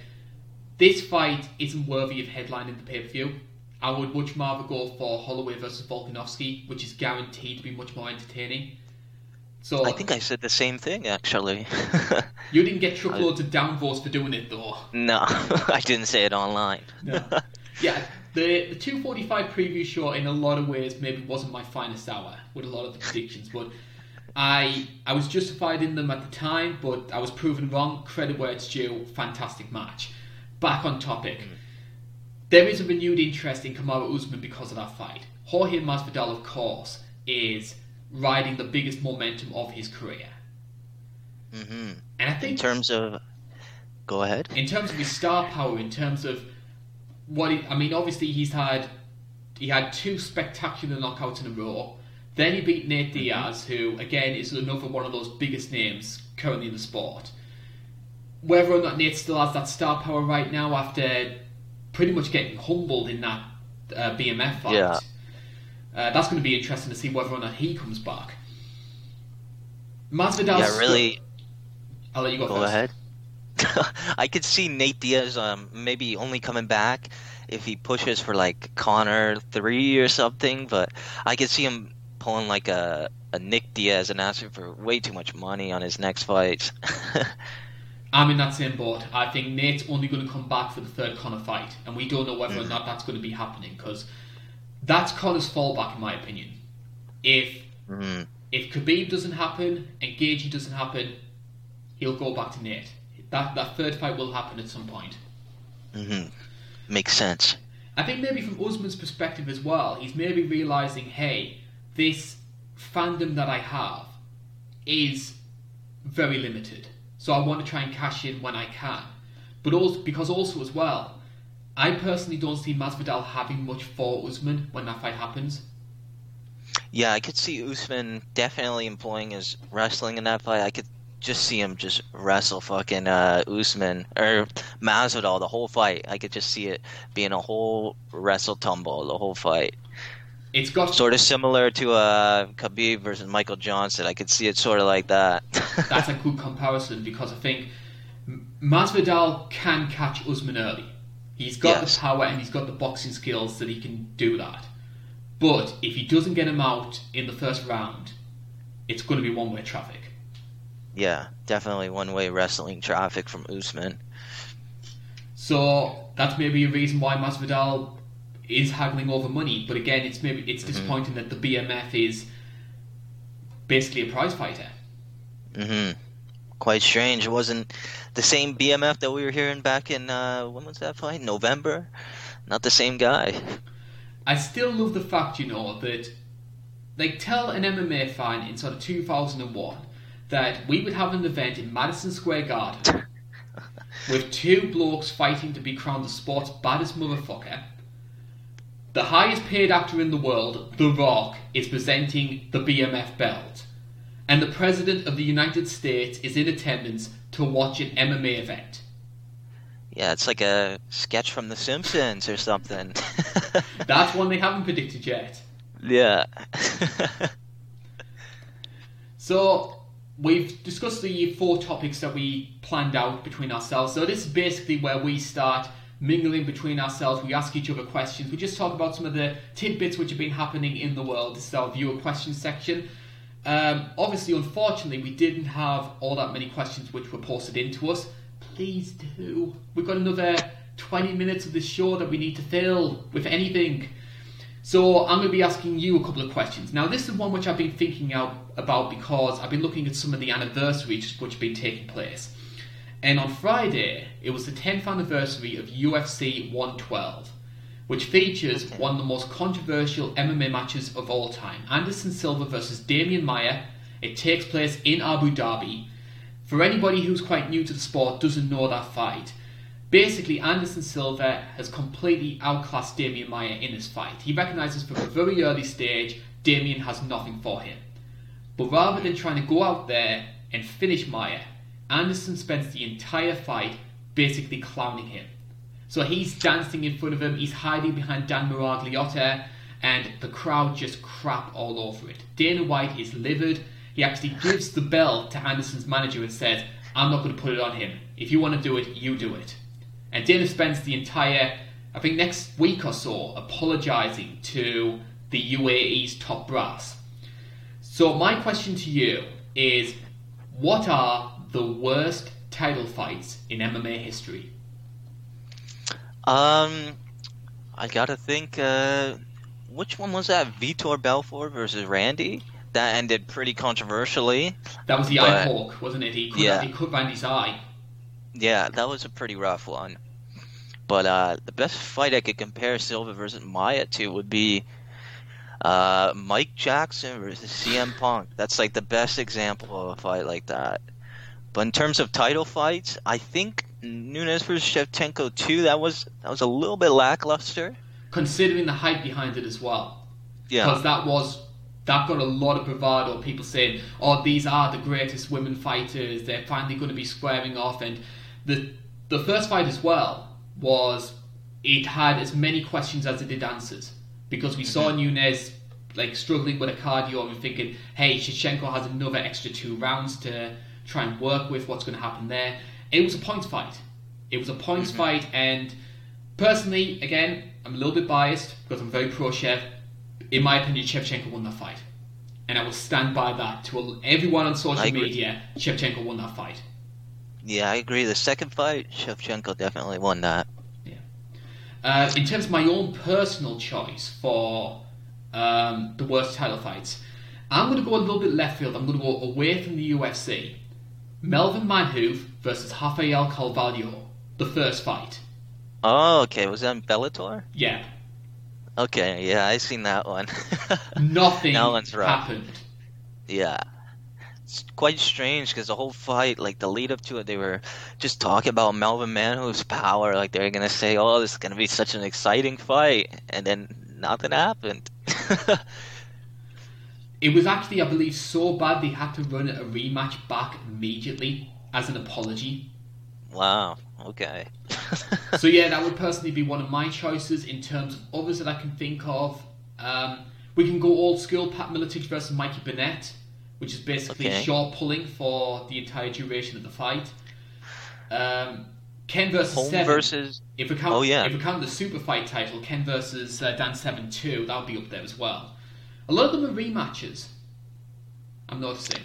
this fight isn't worthy of headlining the pay-per-view. I would much rather go for Holloway versus Volkanovski, which is guaranteed to be much more entertaining. So I think I said the same thing actually. you didn't get truckloads I... of downvotes for doing it though. No, I didn't say it online. no. Yeah, the the 245 preview show in a lot of ways maybe wasn't my finest hour with a lot of the predictions, but I I was justified in them at the time, but I was proven wrong. Credit where it's due. Fantastic match. Back on topic. Mm. There is a renewed interest in Kamaru Usman because of that fight. Jorge Masvidal, of course, is riding the biggest momentum of his career, hmm and I think In terms of, go ahead. in terms of his star power, in terms of what he, I mean, obviously he's had he had two spectacular knockouts in a row. Then he beat Nate Diaz, who again is another one of those biggest names currently in the sport. Whether or not Nate still has that star power right now after pretty much getting humbled in that uh, BMF fight, Yeah. uh, that's going to be interesting to see whether or not he comes back. Masvidal, yeah, really. I'll let you go, Go first. ahead. I could see Nate Diaz um maybe only coming back if he pushes for like Conor three or something, but I could see him pulling like a a Nick Diaz and asking for way too much money on his next fight. I'm in that same boat. I think Nate's only going to come back for the third Conor fight, and we don't know whether or not that's going to be happening because that's Conor's fallback, in my opinion. If Mhm. if Khabib doesn't happen and Gaethje doesn't happen, he'll go back to Nate. That that third fight will happen at some point. Mhm. Makes sense. I think maybe from Usman's perspective as well, he's maybe realizing, hey, this fandom that I have is very limited. So I want to try and cash in when I can. But also because also as well, I personally don't see Masvidal having much for Usman when that fight happens. Yeah, I could see Usman definitely employing his wrestling in that fight. I could just see him just wrestle fucking uh, Usman or Masvidal the whole fight. I could just see it being a whole wrestle tumble the whole fight. It's got Sort of similar to uh, Khabib versus Michael Johnson. I could see it sort of like that. that's a good comparison because I think Masvidal can catch Usman early. He's got Yes. the power and he's got the boxing skills that he can do that. But if he doesn't get him out in the first round, it's going to be one way traffic. Yeah, definitely one way wrestling traffic from Usman. So that's maybe a reason why Masvidal is haggling over money. But again, it's maybe it's disappointing that the BMF is basically a prize fighter. hmm Quite strange. It wasn't the same BMF that we were hearing back in uh, when was that fight? November. Not the same guy. I still love the fact, you know, that like tell an MMA fan in sort of 2001 that we would have an event in Madison Square Garden with two blokes fighting to be crowned the sport's baddest motherfucker. The highest paid actor in the world, The Rock, is presenting the BMF belt. And the President of the United States is in attendance to watch an MMA event. Yeah, it's like a sketch from The Simpsons or something. That's one they haven't predicted yet. yeah. So we've discussed the four topics that we planned out between ourselves. So this is basically where we start mingling between ourselves. We ask each other questions. We just talk about some of the tidbits which have been happening in the world. This is our viewer question section. Um, obviously, unfortunately, we didn't have all that many questions which were posted into us. Please do. We've got another 20 minutes of this show that we need to fill with anything. So I'm going to be asking you a couple of questions. Now, this is one which I've been thinking out about because I've been looking at some of the anniversaries which have been taking place. And on Friday, it was the 10th anniversary of UFC 112, which features one of the most controversial MMA matches of all time Anderson Silva versus Demian Maia. It takes place in Abu Dhabi. For anybody who's quite new to the sport, doesn't know that fight, Basically, Anderson Silva has completely outclassed Demian Maia in this fight. He recognises from a very early stage Demian has nothing for him. But rather than trying to go out there and finish Maia, Anderson spends the entire fight basically clowning him. So he's dancing in front of him, he's hiding behind Dan Miragliotta, and the crowd just crap all over it. Dana White is livid. He actually gives the bell to Anderson's manager and says, I'm not going to put it on him. If you want to do it, you do it. And Dana spends the entire, I think, next week or so apologising to the UAE's top brass. So, my question to you is what are the worst title fights in MMA history? Um, I gotta think. Uh, which one was that? Vitor Belfort versus Randy. that ended pretty controversially. That was the But- eye poke, wasn't it? He cut, Yeah. he cut Randy's eye. Yeah, that was a pretty rough one. But uh, the best fight I could compare Silva versus Maia to would be uh, Mike Jackson versus CM Punk. That's like the best example of a fight like that. But in terms of title fights, I think Nunes versus Shevchenko too. That was that was a little bit lackluster. Considering the hype behind it as well. Yeah, because that was that got a lot of bravado. People saying, "Oh, these are the greatest women fighters. They're finally going to be squaring off." And the the first fight as well was it had as many questions as it did answers because we saw mm-hmm. Nunes like struggling with a cardio and thinking, "Hey, Shevchenko has another extra two rounds to try and work with. What's going to happen there?" It was a points fight. It was a points mm-hmm. fight, and personally, again, I'm a little bit biased because I'm very pro Chev in my opinion, Shevchenko won that fight. And I will stand by that to everyone on social media. Shevchenko won that fight. Yeah, I agree. The second fight, Shevchenko definitely won that. Uh, in terms of my own personal choice for um, the worst title fights, I'm going to go a little bit left field. I'm going to go away from the UFC. Melvin Manhoef versus Rafael Carvalho, the first fight. Oh, okay. Was that in Bellator? Yeah, Okay, yeah, I seen that one. nothing That one's rough. happened. Yeah. It's quite strange because the whole fight, like the lead up to it, they were just talking about Melvin Manhoef's power. Like they're gonna say, "Oh, this is gonna be such an exciting fight," and then nothing happened. It was actually, I believe, so bad they had to run a rematch back immediately as an apology. wow. Okay. so yeah, that would personally be one of my choices in terms of others that I can think of. Um, we can go old school, Pat Miletich versus Mikey Burnett, which is basically Okay. short pulling for the entire duration of the fight. Um, Ken versus Home Seven. versus. if we count, Oh, yeah. if we count the super fight title, Ken versus uh, Dan Severn Two, that would be up there as well. A lot of them are rematches. I'm noticing.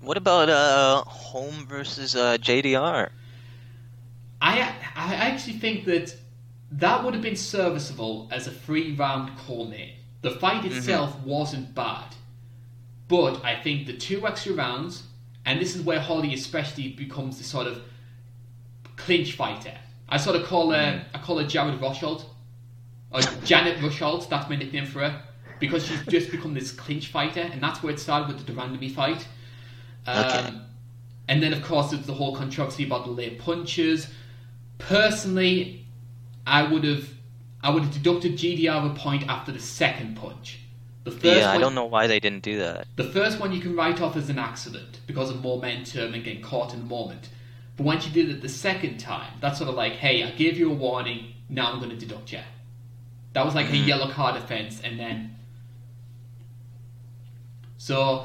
What about uh Holm versus uh JDR? I I actually think that that would have been serviceable as a three round co-main. The fight itself wasn't bad, but I think the two extra rounds, and this is where Holly especially becomes the sort of clinch fighter. I sort of call her I call her Jared Rosholt or Janet Rosholt. That's my nickname for her because she's just become this clinch fighter, and that's where it started with the de Randamie fight. Um, Okay. And then, of course, there's the whole controversy about the late punches. Personally, I would have, I would have deducted GDR a point after the second punch. The first Yeah, I one, don't know why they didn't do that. The first one you can write off as an accident because of momentum and getting caught in the moment. But once you did it the second time, that's sort of like, hey, I gave you a warning. Now I'm going to deduct you. That was like a Mhm. yellow card offense, and then. So,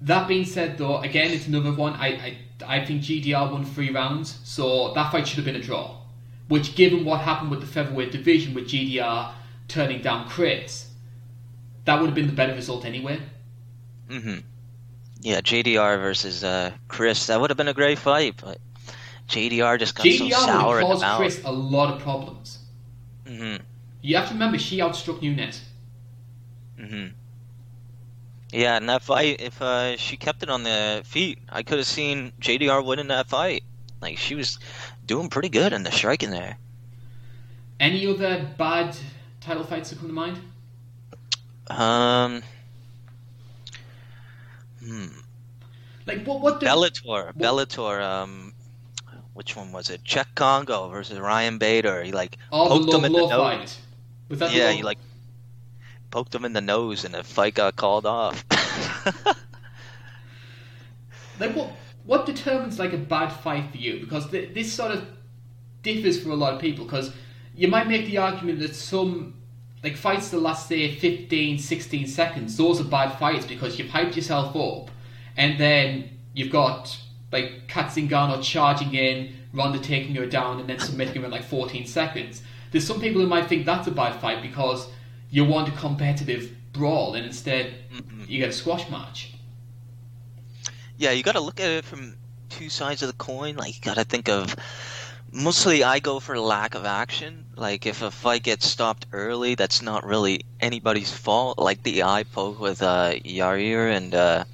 that being said, though, again, it's another one. I, I, I think GDR won three rounds, so that fight should have been a draw. Which, given what happened with the featherweight division with GDR turning down Cris, that would have been the better result anyway. hmm Yeah, JDR versus uh Cris. That would have been a great fight, but JDR just got GDR so sour would in have the caused mouth. Cris a lot of problems. hmm You have to remember, she outstruck Nunes. hmm Yeah, and that fight, if uh, she kept it on the feet, I could have seen JDR winning that fight. Like she was doing pretty good in the striking there. Any other bad title fights that come to mind? Um, hmm. Like what? What? The, Bellator, Bellator. Um, which one was it? Cheick Kongo versus Ryan Bader. He like oh, poked the him in the nose. fight. Was that the Yeah, low- he like poked him in the nose, and the fight got called off. Like what? What determines like a bad fight for you? Because th- this sort of differs for a lot of people. Because you might make the argument that some like fights that last say 15, 16 seconds, those are bad fights because you've hyped yourself up, and then you've got like Kat Zingano charging in, Ronda taking her down, and then submitting her in like 14 seconds. There's some people who might think that's a bad fight because you want a competitive brawl, and instead Mhm. you get a squash match. Yeah, you got to look at it from two sides of the coin. Like you got to think of Mostly, I go for lack of action. Like if a fight gets stopped early, that's not really anybody's fault. Like the eye poke with uh, Yair and uh,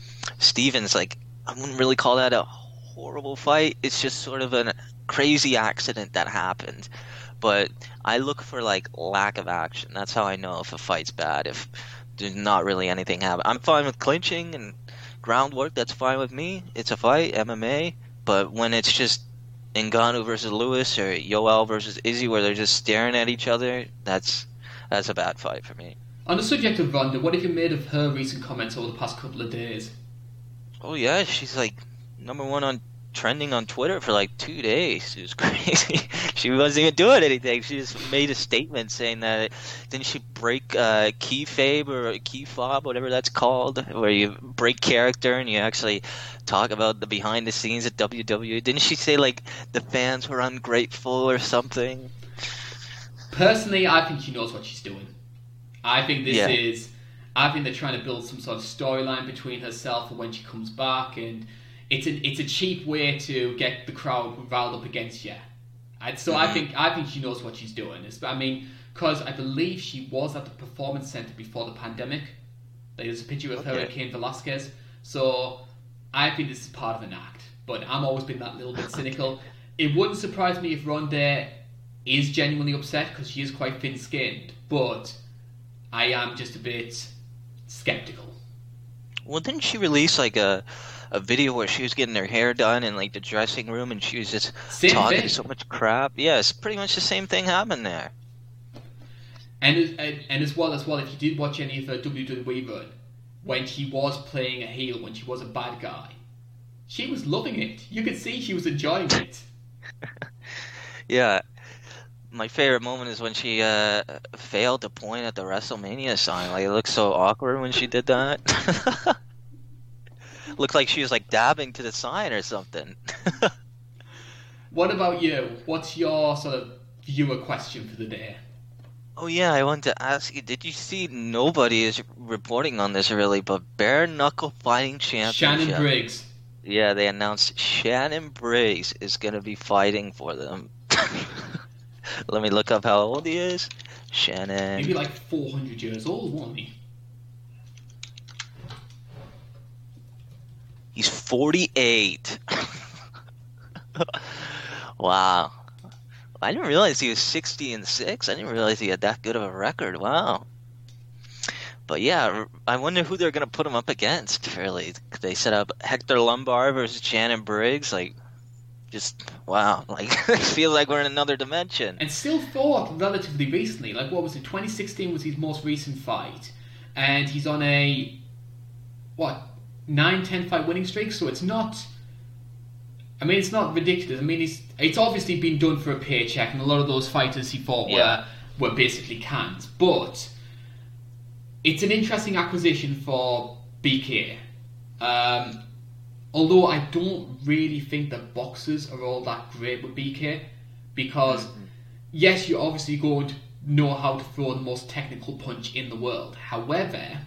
Stephens. Like I wouldn't really call that a horrible fight. It's just sort of a crazy accident that happened. But I look for like lack of action. That's how I know if a fight's bad. If there's not really anything happen. I'm fine with clinching and groundwork. That's fine with me. It's a fight, MMA. But when it's just Ngannou versus Lewis or Yoel versus Izzy, where they're just staring at each other, that's that's a bad fight for me. On the subject of Ronda, what have you made of her recent comments over the past couple of days? Oh yeah, she's like number one on trending on Twitter for like two days. It was crazy. she wasn't even doing anything. She just made a statement saying that didn't she break uh, kayfabe or key fob, whatever that's called, where you break character and you actually talk about the behind the scenes at WWE. Didn't she say like the fans were ungrateful or something? Personally, I think she knows what she's doing. I think this yeah. is. I think they're trying to build some sort of storyline between herself and when she comes back and it's a it's a cheap way to get the crowd riled up against you. And so mm-hmm. I think I think she knows what she's doing. It's, I mean, because I believe she was at the performance center before the pandemic. There's a picture of okay. her and Cain Velasquez. So I think this is part of an act. But I'm always been that little bit cynical. It wouldn't surprise me if Ronda is genuinely upset because she is quite thin-skinned. But I am just a bit skeptical. Well, didn't she release like a a video where she was getting her hair done in like the dressing room and she was just same talking thing. so much crap. Yeah, it's pretty much the same thing happened there. And and, and as well as well, if you did watch any of her WWE run, when she was playing a heel, when she was a bad guy, she was loving it. You could see she was enjoying it. yeah. My favorite moment is when she uh, failed to point at the WrestleMania sign. Like it looked so awkward when she did that. looked like she was like dabbing to the sign or something. what about you? What's your sort of viewer question for the day? Oh yeah, I wanted to ask you. Did you see? Nobody is reporting on this really, but bare knuckle fighting championship. Shannon Briggs. Yeah, they announced Shannon Briggs is going to be fighting for them. Let me look up how old he is. Shannon. Maybe like 400 years old, won't he? He's 48. wow. I didn't realize he was 60 and 6. I didn't realize he had that good of a record. Wow. But yeah, I wonder who they're going to put him up against, really. They set up Hector Lombard versus Shannon Briggs. Like, just, wow. Like, it feels like we're in another dimension. And still fought relatively recently. Like, what was it? 2016 was his most recent fight. And he's on a, what, nine, ten fight winning streak. So it's not. I mean, it's not ridiculous. I mean, it's it's obviously been done for a paycheck, and a lot of those fighters he fought yeah. were were basically cans. But it's an interesting acquisition for BK. Um, although I don't really think that boxers are all that great with BK, because mm-hmm. yes, you're obviously going to know how to throw the most technical punch in the world. However,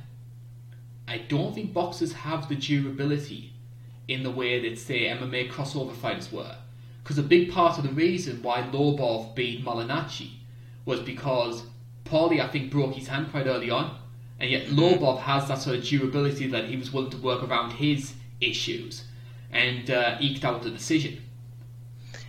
I don't think boxers have the durability in the way that, say, MMA crossover fighters were. Because a big part of the reason why Lobov beat Malignaggi was because Paulie, I think, broke his hand quite early on, and yet mm-hmm. Lobov has that sort of durability that he was willing to work around his issues and uh, eked out the decision.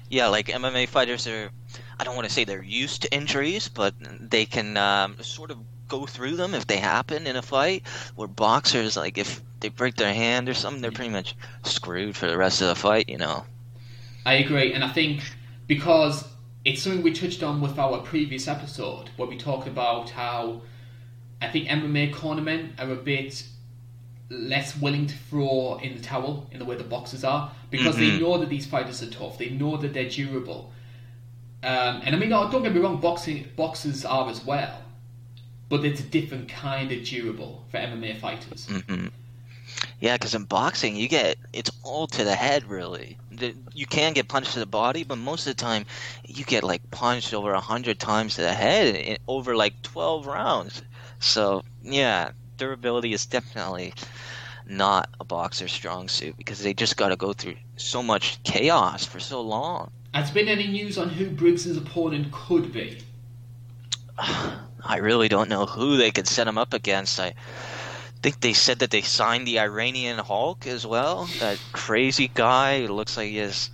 Yeah, like MMA fighters are, I don't want to say they're used to injuries, but they can um, sort of go through them if they happen in a fight. Where boxers, like if they break their hand or something, they're pretty much screwed for the rest of the fight. You know. I agree, and I think because it's something we touched on with our previous episode where we talked about how I think MMA cornermen are a bit less willing to throw in the towel in the way the boxers are because mm-hmm. they know that these fighters are tough. They know that they're durable. Um, and I mean, don't get me wrong, boxing boxers are as well but it's a different kind of durable for MMA fighters. Mm-hmm. Yeah, because in boxing, you get it's all to the head, really. You can get punched to the body, but most of the time, you get like punched over a hundred times to the head over like twelve rounds. So yeah, durability is definitely not a boxer's strong suit because they just got to go through so much chaos for so long. Has been any news on who Briggs' opponent could be? I really don't know who they could set him up against. I think they said that they signed the Iranian Hulk as well. That crazy guy who looks like he has,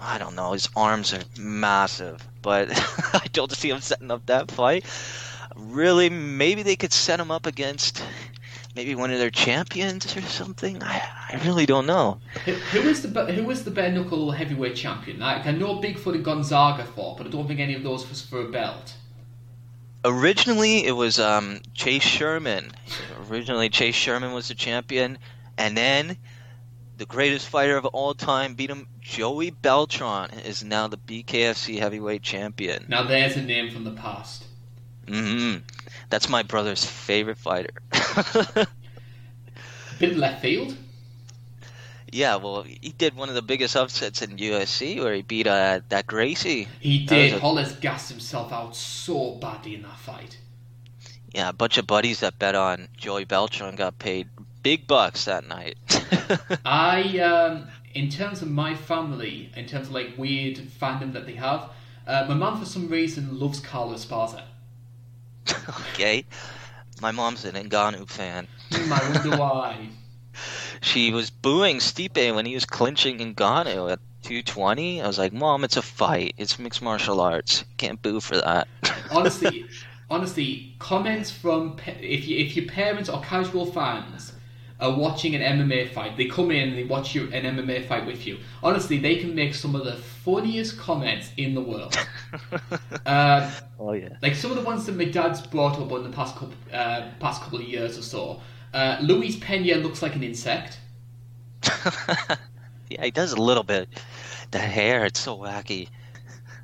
I don't know, his arms are massive, but I don't see him setting up that fight. Really, maybe they could set him up against maybe one of their champions or something. I, I really don't know. Who, who is the who is the bare knuckle heavyweight champion? Like I know Bigfoot and Gonzaga fought, but I don't think any of those was for a belt. Originally, it was um, Chase Sherman. Originally, Chase Sherman was the champion, and then the greatest fighter of all time beat him. Joey Beltran is now the BKFC heavyweight champion. Now there's a name from the past. hmm That's my brother's favorite fighter. Bit left field. Yeah, well, he did one of the biggest upsets in UFC where he beat uh, that Gracie. He did. a- Rolles gassed himself out so badly in that fight. Yeah, a bunch of buddies that bet on Joey Beltran got paid big bucks that night. I, um, in terms of my family, in terms of like weird fandom that they have, uh, my mom for some reason loves Carlos Esparza. okay. My mom's an Ngannou fan. I wonder why. She was booing Stipe when he was clinching in Ngannou at 220. I was like, Mom, it's a fight. It's mixed martial arts. Can't boo for that. honestly, honestly, comments from if you, if your parents or casual fans are watching an MMA fight, they come in and they watch you an MMA fight with you. Honestly, they can make some of the funniest comments in the world. Um, oh, yeah. like some of the ones that my dad's brought up in the past couple uh, past couple of years or so. Uh, Luis Pena looks like an insect. yeah, he does a little bit. The hair, it's so wacky.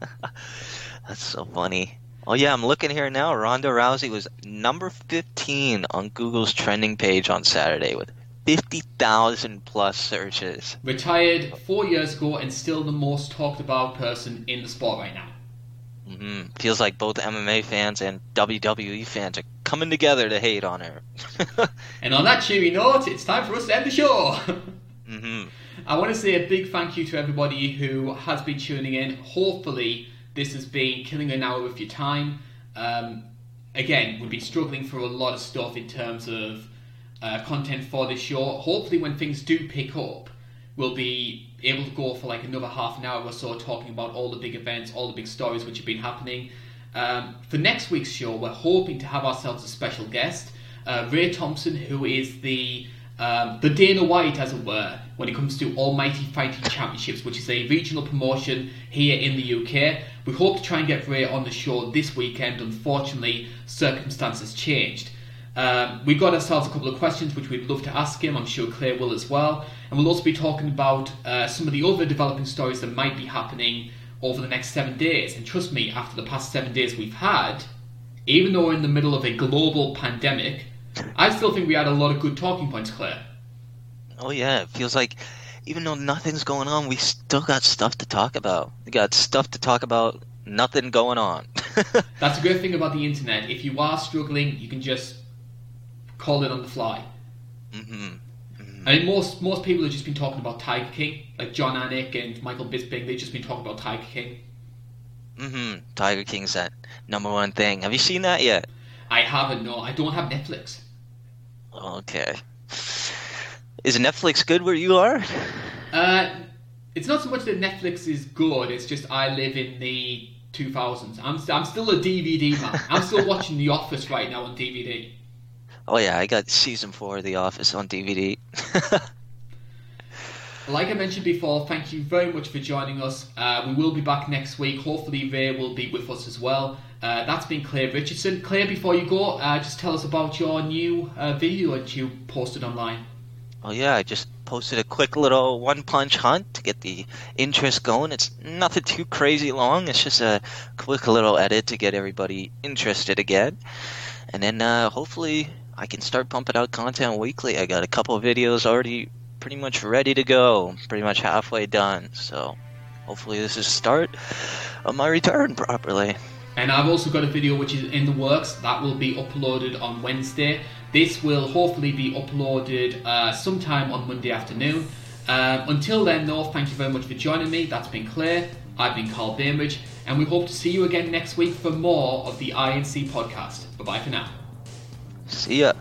That's so funny. Oh yeah, I'm looking here now. Ronda Rousey was number 15 on Google's trending page on Saturday with 50,000 plus searches. Retired four years ago and still the most talked about person in the sport right now. Hmm Feels like both MMA fans and WWE fans are coming together to hate on her. And on that cheery note, it's time for us to end the show. hmm I want to say a big thank you to everybody who has been tuning in. Hopefully, this has been killing an hour of your time. Um, again, we've been struggling for a lot of stuff in terms of uh, content for this show. Hopefully, when things do pick up, we'll be able to go for like another half an hour or so talking about all the big events, all the big stories which have been happening. Um, for next week's show, we're hoping to have ourselves a special guest, uh, Ray Thompson, who is the um, the Dana White, as it were, when it comes to Almighty Fighting Championships, which is a regional promotion here in the UK. We hope to try and get Ray on the show this weekend. Unfortunately, circumstances changed. Um, we've got ourselves a couple of questions which we'd love to ask him. I'm sure Claire will as well. And we'll also be talking about uh, some of the other developing stories that might be happening over the next seven days. And trust me, after the past seven days we've had, even though we're in the middle of a global pandemic, I still think we had a lot of good talking points, Claire. Oh yeah, it feels like even though nothing's going on, we still got stuff to talk about. We got stuff to talk about. Nothing going on. That's a great thing about the internet. If you are struggling, you can just call it on the fly. hmm I mean, most most people have just been talking about Tiger King, like Jon Anik and Michael Bisping. They've just been talking about Tiger King. hmm Tiger King's that number one thing. Have you seen that yet? I haven't. No, I don't have Netflix. Okay. Is Netflix good where you are? Uh, it's not so much that Netflix is good. It's just I live in the 2000s. I'm st- I'm still a DVD man. I'm still watching The Office right now on DVD. Oh yeah, I got season four of The Office on DVD. Like I mentioned before, thank you very much for joining us. Uh, we will be back next week. Hopefully, Ray will be with us as well. Uh, that's been Claire Richardson. Claire, before you go, uh, just tell us about your new uh, video that you posted online. oh yeah, I just posted a quick little one punch hunt to get the interest going. It's nothing too crazy long. It's just a quick little edit to get everybody interested again. And then uh, hopefully I can start pumping out content weekly. I got a couple of videos already pretty much ready to go, pretty much halfway done. So hopefully this is start of my return properly. And I've also got a video which is in the works that will be uploaded on Wednesday. This will hopefully be uploaded uh, sometime on Monday afternoon. Um, until then, though, thank you very much for joining me. That's been Claire. I've been Carl Bainbridge, and we hope to see you again next week for more of the INC podcast. Bye bye for now. See ya.